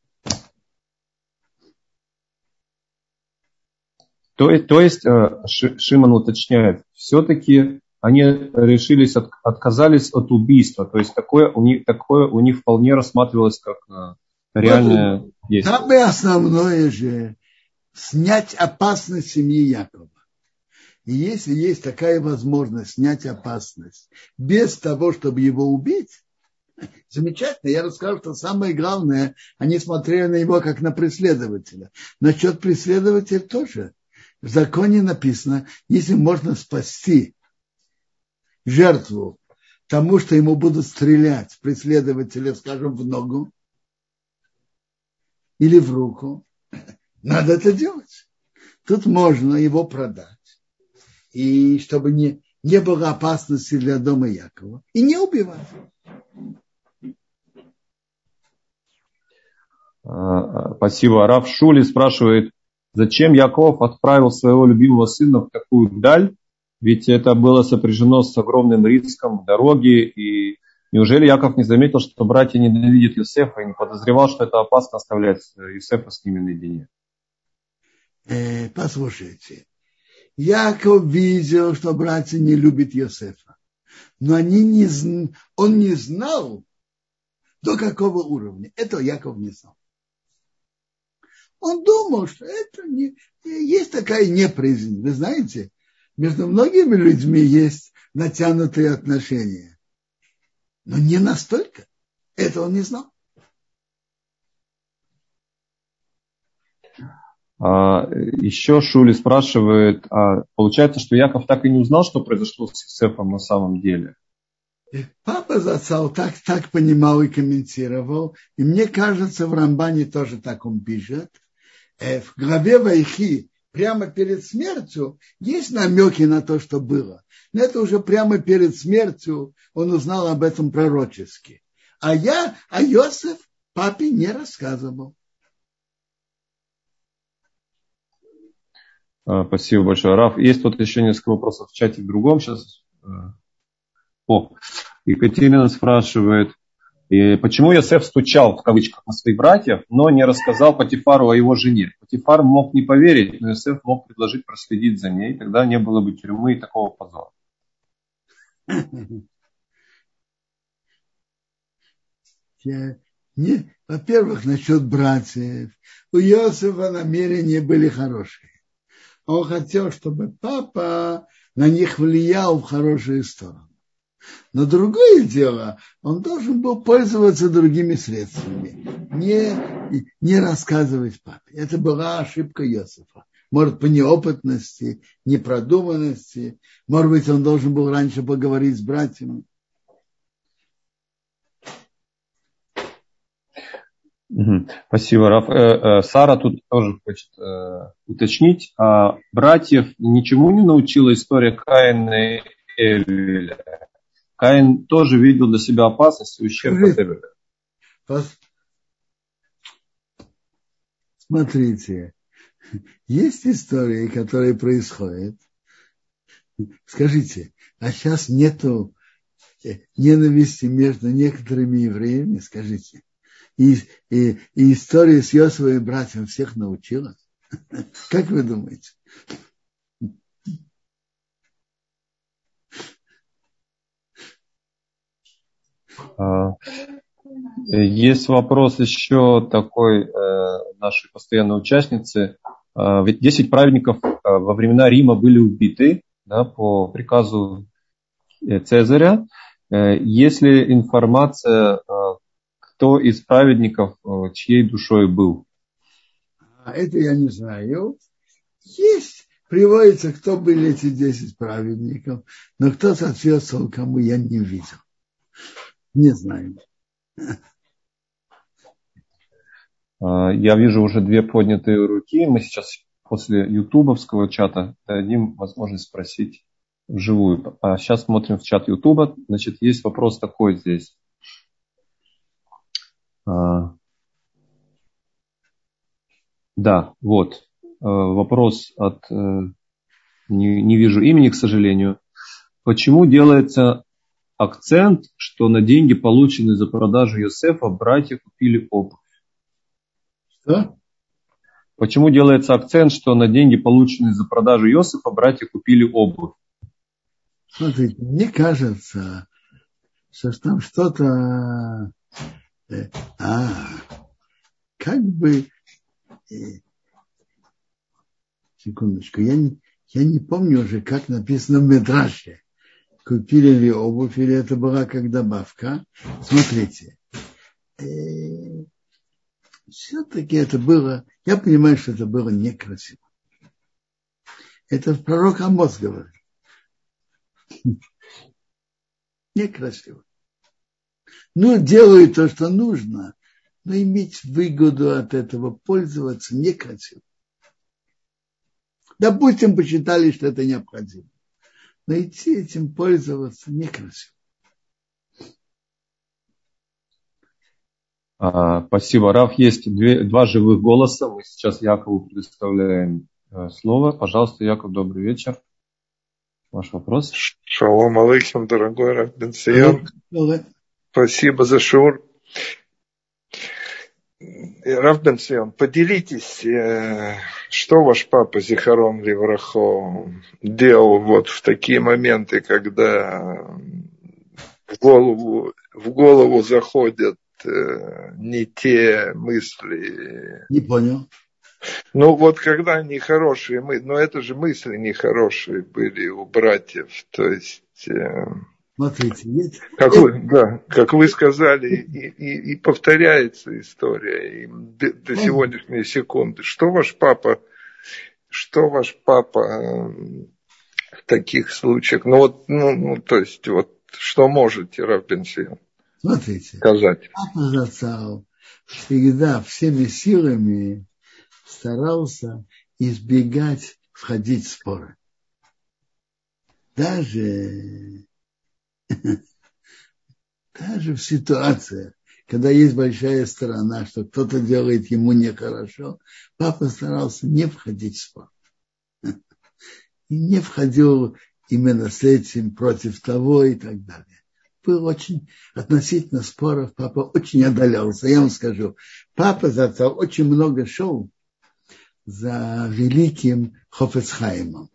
То, то есть э, Шимон уточняет, все-таки они решились, от, отказались от убийства. То есть такое у них, такое у них вполне рассматривалось как э, реальное вот, действие. Самое основное же снять опасность семьи Якова. И если есть такая возможность снять опасность без того, чтобы его убить, замечательно. Я расскажу, что самое главное, они смотрели на него как на преследователя. Насчет преследователя тоже. В законе написано, если можно спасти жертву тому, что ему будут стрелять преследователя, скажем, в ногу или в руку, надо это делать. Тут можно его продать и чтобы не, не было опасности для дома Якова, и не убивать. А, спасибо. Раф Шули спрашивает, зачем Яков отправил своего любимого сына в такую даль? Ведь это было сопряжено с огромным риском в дороге. И неужели Яков не заметил, что братья ненавидят Юсефа и не подозревал, что это опасно оставлять Юсефа с ними наедине? Э, послушайте, Яков видел, что братья не любят Йосефа. Но они не, он не знал, до какого уровня. Это Яков не знал. Он думал, что это не, есть такая неприязнь. Вы знаете, между многими людьми есть натянутые отношения. Но не настолько. Это он не знал. А, еще Шули спрашивает, а получается, что Яков так и не узнал, что произошло с Юсефом на самом деле? Папа Зацал так, так понимал и комментировал. И мне кажется, в Рамбане тоже так он пишет. Э, в главе Вайхи прямо перед смертью есть намеки на то, что было. Но это уже прямо перед смертью он узнал об этом пророчески. А я, а Йосеф папе не рассказывал. А, спасибо большое, Раф. Есть тут еще несколько вопросов в чате в другом. Сейчас. Э, о, Екатерина спрашивает, почему Йосеф стучал в кавычках на своих братьев, но не рассказал Патифару о его жене. Патифар мог не поверить, но Йосеф мог предложить проследить за ней, тогда не было бы тюрьмы и такого позора. Не, во-первых, насчет братьев. У Иосифа намерения были хорошие. Он хотел, чтобы папа на них влиял в хорошую сторону. Но другое дело, он должен был пользоваться другими средствами, не, не рассказывать папе. Это была ошибка Йосифа. Может, по неопытности, непродуманности. Может быть, он должен был раньше поговорить с братьями. Спасибо, Раф. Э, э, Сара тут тоже хочет э, уточнить. А братьев ничему не научила история Каина и Эвеля? Каин тоже видел для себя опасность и ущерб от Эвеля. Смотрите, есть истории, которые происходят. Скажите, а сейчас нету ненависти между некоторыми евреями? Скажите и, и, и история с Йосовым братьям всех научила? Как вы думаете? Есть вопрос еще такой э, нашей постоянной участницы. А, ведь 10 праведников э, во времена Рима были убиты да, по приказу э, Цезаря. Если информация кто из праведников чьей душой был? А это я не знаю. Есть, приводится, кто были эти десять праведников, но кто соответствовал кому, я не видел. Не знаю. А, я вижу уже две поднятые руки. Мы сейчас после ютубовского чата дадим возможность спросить вживую. А сейчас смотрим в чат ютуба. Значит, есть вопрос такой здесь. А, да, вот. Э, вопрос от... Э, не, не вижу имени, к сожалению. Почему делается акцент, что на деньги, полученные за продажу Йосефа, братья купили обувь? Что? Почему делается акцент, что на деньги, полученные за продажу Иосифа, братья купили обувь? Смотрите, мне кажется, что там что-то... Э, а, как бы... Э, секундочку, я не, я не помню уже, как написано в Медраше. Купили ли обувь, или это была как добавка. Смотрите. Э, все-таки это было, я понимаю, что это было некрасиво. Это пророк Амос говорит. Некрасиво. Ну, делаю то, что нужно, но иметь выгоду от этого, пользоваться некрасиво. Допустим, посчитали, что это необходимо. Но идти этим пользоваться некрасиво. А, спасибо, Раф. Есть две, два живых голоса. Мы сейчас Якову предоставляем э, слово. Пожалуйста, Яков, добрый вечер. Ваш вопрос. Шалом алейхим, дорогой Раф Бенсиян. Спасибо за шур. Раф Бенсиян, поделитесь, э, что ваш папа Зихарон Леврахо делал вот в такие моменты, когда в голову, в голову заходят э, не те мысли. Не понял. Ну вот когда нехорошие мысли, но это же мысли нехорошие были у братьев, то есть... Смотрите, есть... Как вы, да, как вы сказали, и, и, и повторяется история и до, до сегодняшней секунды. Что ваш папа, что ваш папа э, в таких случаях, ну вот, ну, ну то есть вот, что можете, Равбенсин, Смотрите, сказать? Папа Зацал всегда всеми силами старался избегать входить в споры. Даже, даже в ситуациях, когда есть большая сторона, что кто-то делает ему нехорошо, папа старался не входить в спор. И не входил именно с этим против того и так далее. Был очень относительно споров, папа очень отдалялся. Я вам скажу, папа зацал очень много шел за великим Хофецхаймом.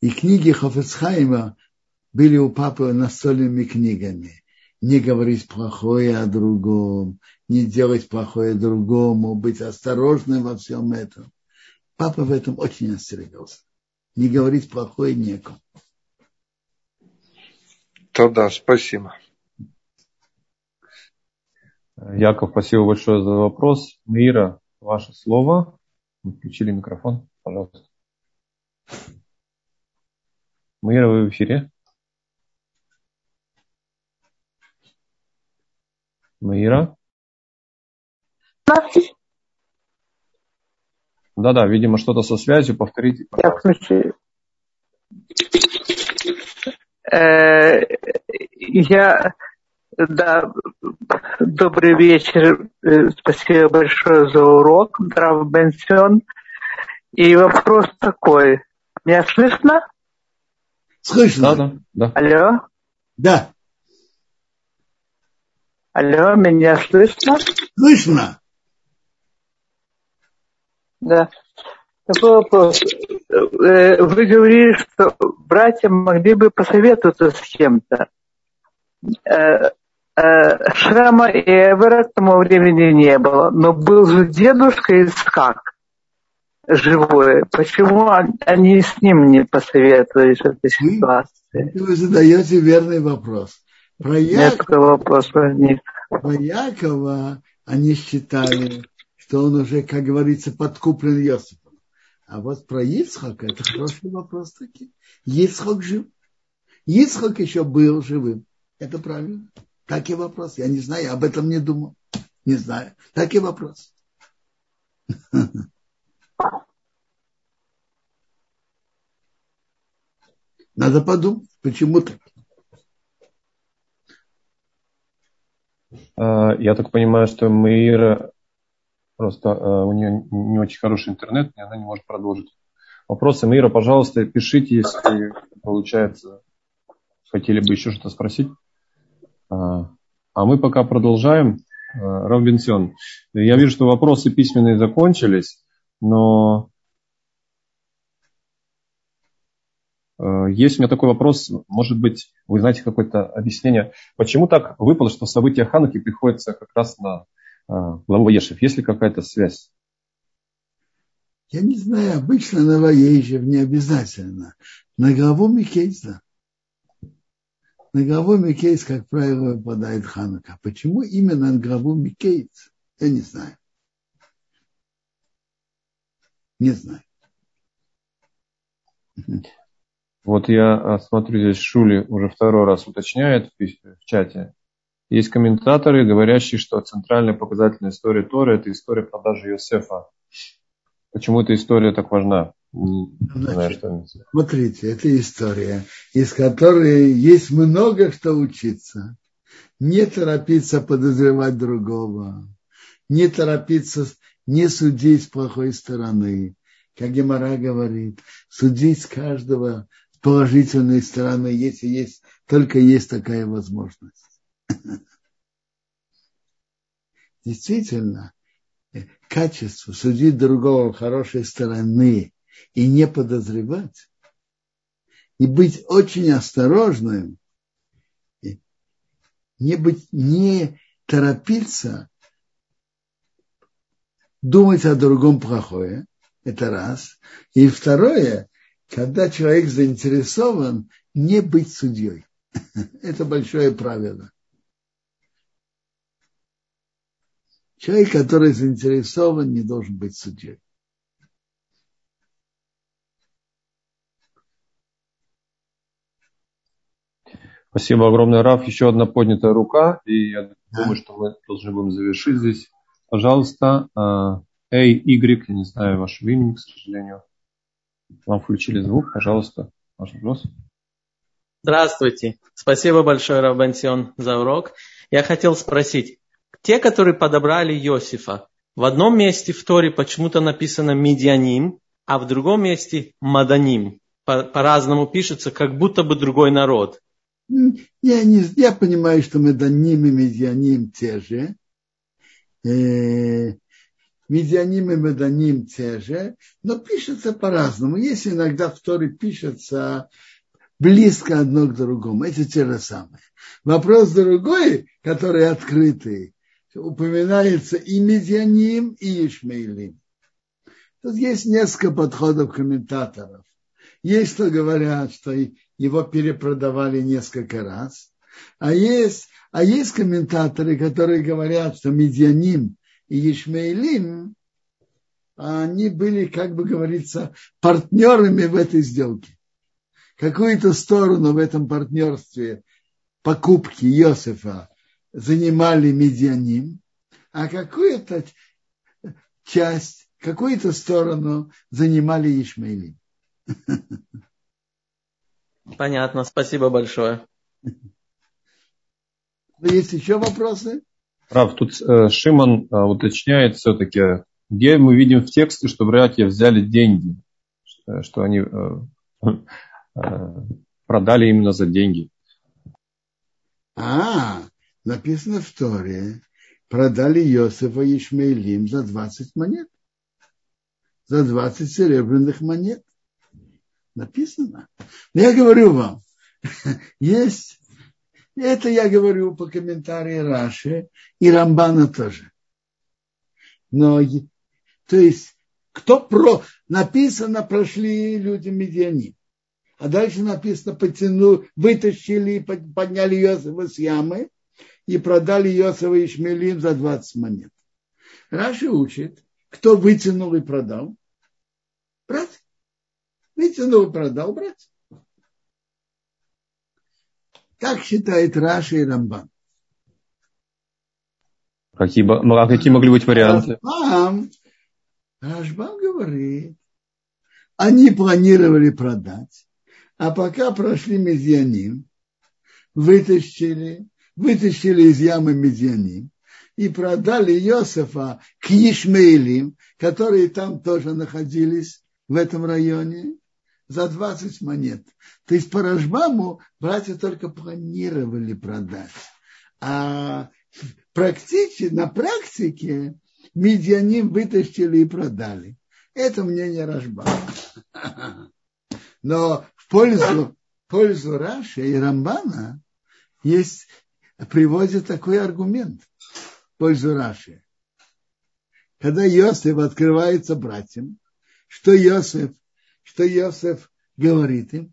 И книги Хофецхайма были у папы настольными книгами. Не говорить плохое о другом, не делать плохое другому, быть осторожным во всем этом. Папа в этом очень остерегался. Не говорить плохое некому. Тогда спасибо. Яков, спасибо большое за вопрос. Мира, ваше слово. Включили микрофон, пожалуйста. Мира, вы в эфире? Маира? Да-да, видимо, что-то со связью. Повторите, пожалуйста. Э, я, да, добрый вечер. Э, спасибо большое за урок, Драв Бенсион. И вопрос такой. Меня слышно? Слышно. Да, да, да. Алло? Да. Алло, меня слышно? Слышно. Да. Такой вопрос. Э, вы говорили, что братья могли бы посоветоваться с кем-то. Э, э, Шрама и Эвера к тому времени не было, но был же дедушка Искак живой. Почему они с ним не посоветовались в этой ситуации? Вы задаете верный вопрос. Про вопроса возник. Про Якова они считали, что он уже, как говорится, подкуплен Йосифом. А вот про Ицхака, это хороший вопрос таки. Ицхак жив. Ицхак еще был живым. Это правильно. Так и вопрос. Я не знаю, об этом не думал. Не знаю. Так и вопрос. Надо подумать, почему так. Я так понимаю, что Маира просто а, у нее не очень хороший интернет, и она не может продолжить. Вопросы, Маира, пожалуйста, пишите, если получается, хотели бы еще что-то спросить. А, а мы пока продолжаем. Равбенсион, я вижу, что вопросы письменные закончились. Но э, есть у меня такой вопрос, может быть, вы знаете какое-то объяснение, почему так выпало, что события Хануки приходятся как раз на э, главу Ваешев? Есть ли какая-то связь? Я не знаю, обычно на Ваешев не обязательно. На главу Микейса. На главу Микейс, как правило, выпадает Ханука. Почему именно на главу Микейс? Я не знаю. Не знаю. Вот я а, смотрю, здесь Шули уже второй раз уточняет в чате. Есть комментаторы, говорящие, что центральная показательная история Торы – это история продажи Йосефа. Почему эта история так важна? Значит, знаю. Смотрите, это история, из которой есть много что учиться. Не торопиться подозревать другого, не торопиться не судить с плохой стороны. Как Гемора говорит, судить каждого положительной стороны, если есть, только есть такая возможность. Действительно, качество судить другого хорошей стороны и не подозревать, и быть очень осторожным, не, быть, не торопиться думать о другом плохое, это раз. И второе, когда человек заинтересован, не быть судьей. Это большое правило. Человек, который заинтересован, не должен быть судьей. Спасибо огромное, Раф. Еще одна поднятая рука, и я думаю, что мы должны будем завершить здесь. Пожалуйста, Эй, Y, я не знаю вашего имени, к сожалению. Вам включили звук, пожалуйста, ваш вопрос. Здравствуйте. Спасибо большое, Рабансион, за урок. Я хотел спросить, те, которые подобрали Иосифа, в одном месте в Торе почему-то написано Медианим, а в другом месте Маданим. По-разному пишется, как будто бы другой народ. Я, не, я понимаю, что Меданим и Медианим те же. Медианим и Меданим те же, но пишется по-разному. Есть иногда в Торе пишется близко одно к другому. Это те же самые. Вопрос другой, который открытый, упоминается и Медианим, и Ишмейлим. Тут есть несколько подходов комментаторов. Есть, кто говорят, что его перепродавали несколько раз. А есть, а есть комментаторы, которые говорят, что Медианим и Ишмаилим, они были, как бы говорится, партнерами в этой сделке. Какую-то сторону в этом партнерстве покупки Иосифа занимали медианим, а какую-то часть, какую-то сторону занимали Ишмаилим. Понятно, спасибо большое. Есть еще вопросы? Прав, тут э, Шиман э, уточняет все-таки, где мы видим в тексте, что братья взяли деньги, что, они э, продали именно за деньги. А, написано в Торе, продали Иосифа и Ишмаилим за 20 монет. За 20 серебряных монет. Написано. Но я говорю вам, есть это я говорю по комментарию Раши и Рамбана тоже. Но, то есть, кто про... Написано, прошли люди медиани. А дальше написано, потяну, вытащили, подняли Иосифа с ямы и продали Иосифа и Шмелим за 20 монет. Раши учит, кто вытянул и продал? Брат. Вытянул и продал, брат. Так считает Раша и Рамбан. Какие, а какие могли быть варианты? Рашбам, Рашбам говорит, они планировали продать, а пока прошли Медианим, вытащили, вытащили из ямы Медианим и продали Иосифа к Ишмаилим, которые там тоже находились в этом районе, за 20 монет. То есть по Рашбаму братья только планировали продать. А практически, на практике медианим вытащили и продали. Это мнение Рашба. Но в пользу, в пользу Раши и Рамбана есть, приводит такой аргумент в пользу Раши. Когда Иосиф открывается братьям, что Иосиф, что Иосиф говорит им,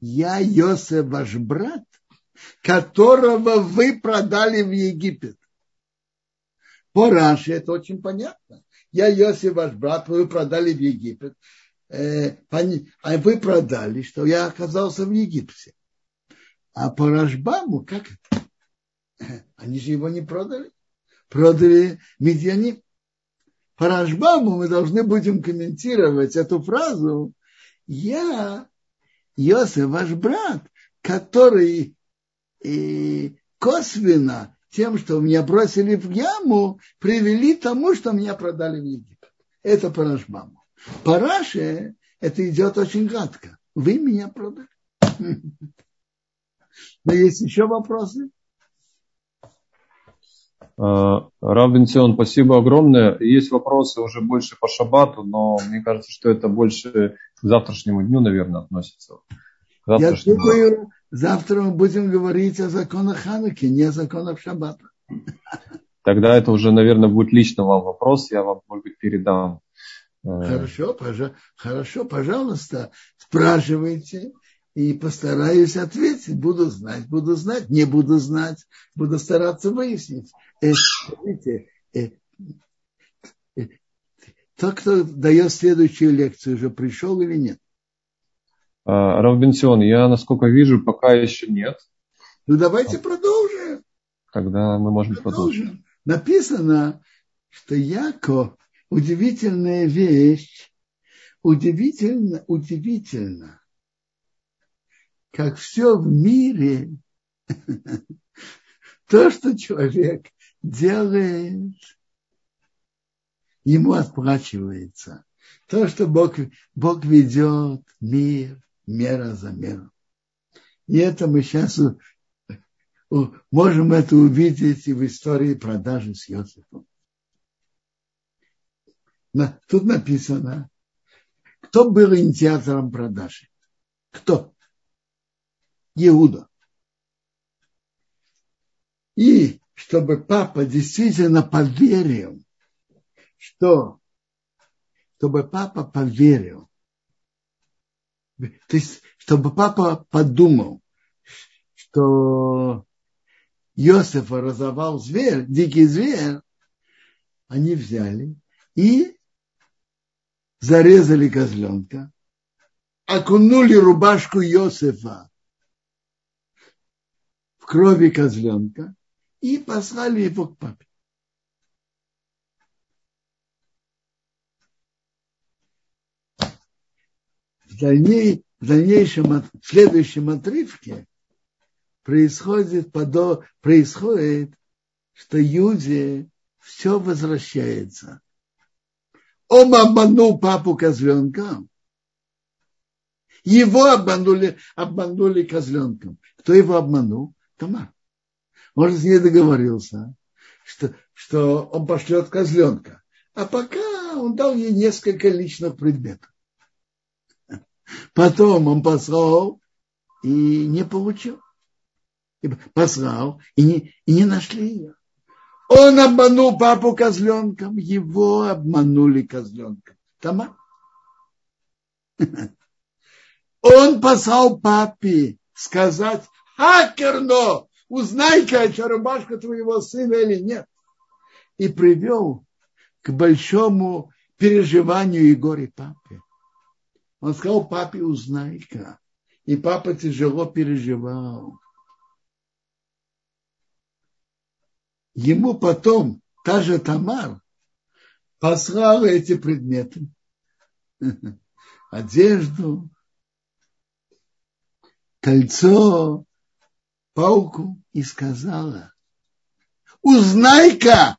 я Иосиф ваш брат, которого вы продали в Египет. По Раши это очень понятно. Я Иосиф ваш брат, вы продали в Египет. Э, а вы продали, что я оказался в Египте. А по Рашбаму, как это? Они же его не продали. Продали медиане. По Рашбаму мы должны будем комментировать эту фразу. Я, Йосиф, ваш брат, который и косвенно тем, что меня бросили в яму, привели к тому, что меня продали в Египет. Это по Рашбаму. По Раше это идет очень гладко. Вы меня продали. Но есть еще вопросы? А, Рабинсион, спасибо огромное. Есть вопросы уже больше по шабату, но мне кажется, что это больше к завтрашнему дню, наверное, относится. Я думаю, завтра мы будем говорить о законах Хануки, не о законах шаббата. Тогда это уже, наверное, будет лично вам вопрос, я вам, может быть, передам Э. Хорошо, пожа, хорошо, пожалуйста, спрашивайте и постараюсь ответить. Буду знать, буду знать, не буду знать, буду стараться выяснить. Э, смотрите, э, э, тот, кто дает следующую лекцию, уже пришел или нет? А, Равбенсион, я, насколько вижу, пока еще нет. Ну, давайте продолжим. Тогда мы можем продолжим. продолжить. Написано, что Яков удивительная вещь, удивительно, удивительно, как все в мире, то, что человек делает, ему отплачивается. То, что Бог, Бог ведет мир, мера за меру. И это мы сейчас можем это увидеть и в истории продажи с Йосифом тут написано, кто был инициатором продажи? Кто? Иуда. И чтобы папа действительно поверил, что чтобы папа поверил, то есть чтобы папа подумал, что Иосифа разорвал зверь, дикий зверь, они взяли и зарезали козленка, окунули рубашку Иосифа в крови козленка и послали его к папе. В, дальней, в дальнейшем, в следующем отрывке происходит, происходит, что Юде все возвращается – он обманул папу козленком. Его обманули, обманули козленком. Кто его обманул? Тамар. Может, с ней договорился, что, что он пошлет козленка. А пока он дал ей несколько личных предметов. Потом он послал и не получил. Послал и не, и не нашли ее. Он обманул папу козленком, его обманули козленком. Тама. Он послал папе сказать, хакерно, узнай-ка, это рубашка твоего сына или нет. И привел к большому переживанию и горе папе. Он сказал папе, узнай-ка. И папа тяжело переживал. ему потом та же Тамар послала эти предметы. Одежду, кольцо, пауку и сказала, узнай-ка,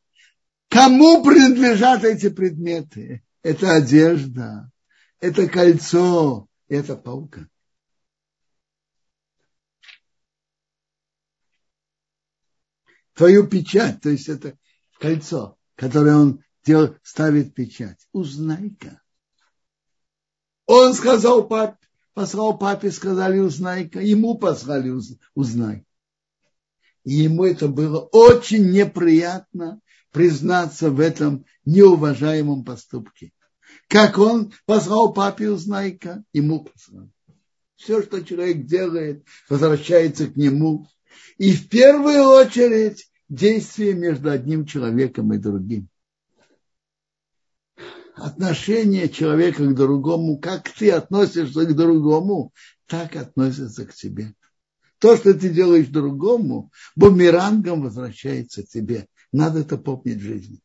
кому принадлежат эти предметы. Это одежда, это кольцо, это паука. твою печать, то есть это кольцо, которое он делает, ставит печать. Узнай-ка. Он сказал папе, послал папе, сказали узнай-ка, ему послали узнай. И ему это было очень неприятно признаться в этом неуважаемом поступке. Как он послал папе узнай-ка, ему послал. Все, что человек делает, возвращается к нему. И в первую очередь действие между одним человеком и другим. Отношение человека к другому, как ты относишься к другому, так относится к тебе. То, что ты делаешь другому, бумерангом возвращается тебе. Надо это помнить в жизни.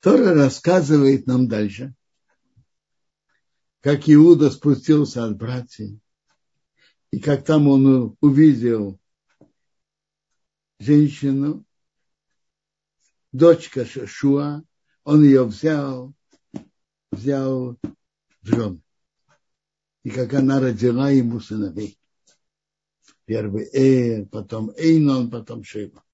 Тора рассказывает нам дальше, как Иуда спустился от братьев, и как там он увидел женщину, дочка Шашуа, он ее взял, взял в жены. И как она родила ему сыновей. Первый Эр, потом Эйнон, потом Шева.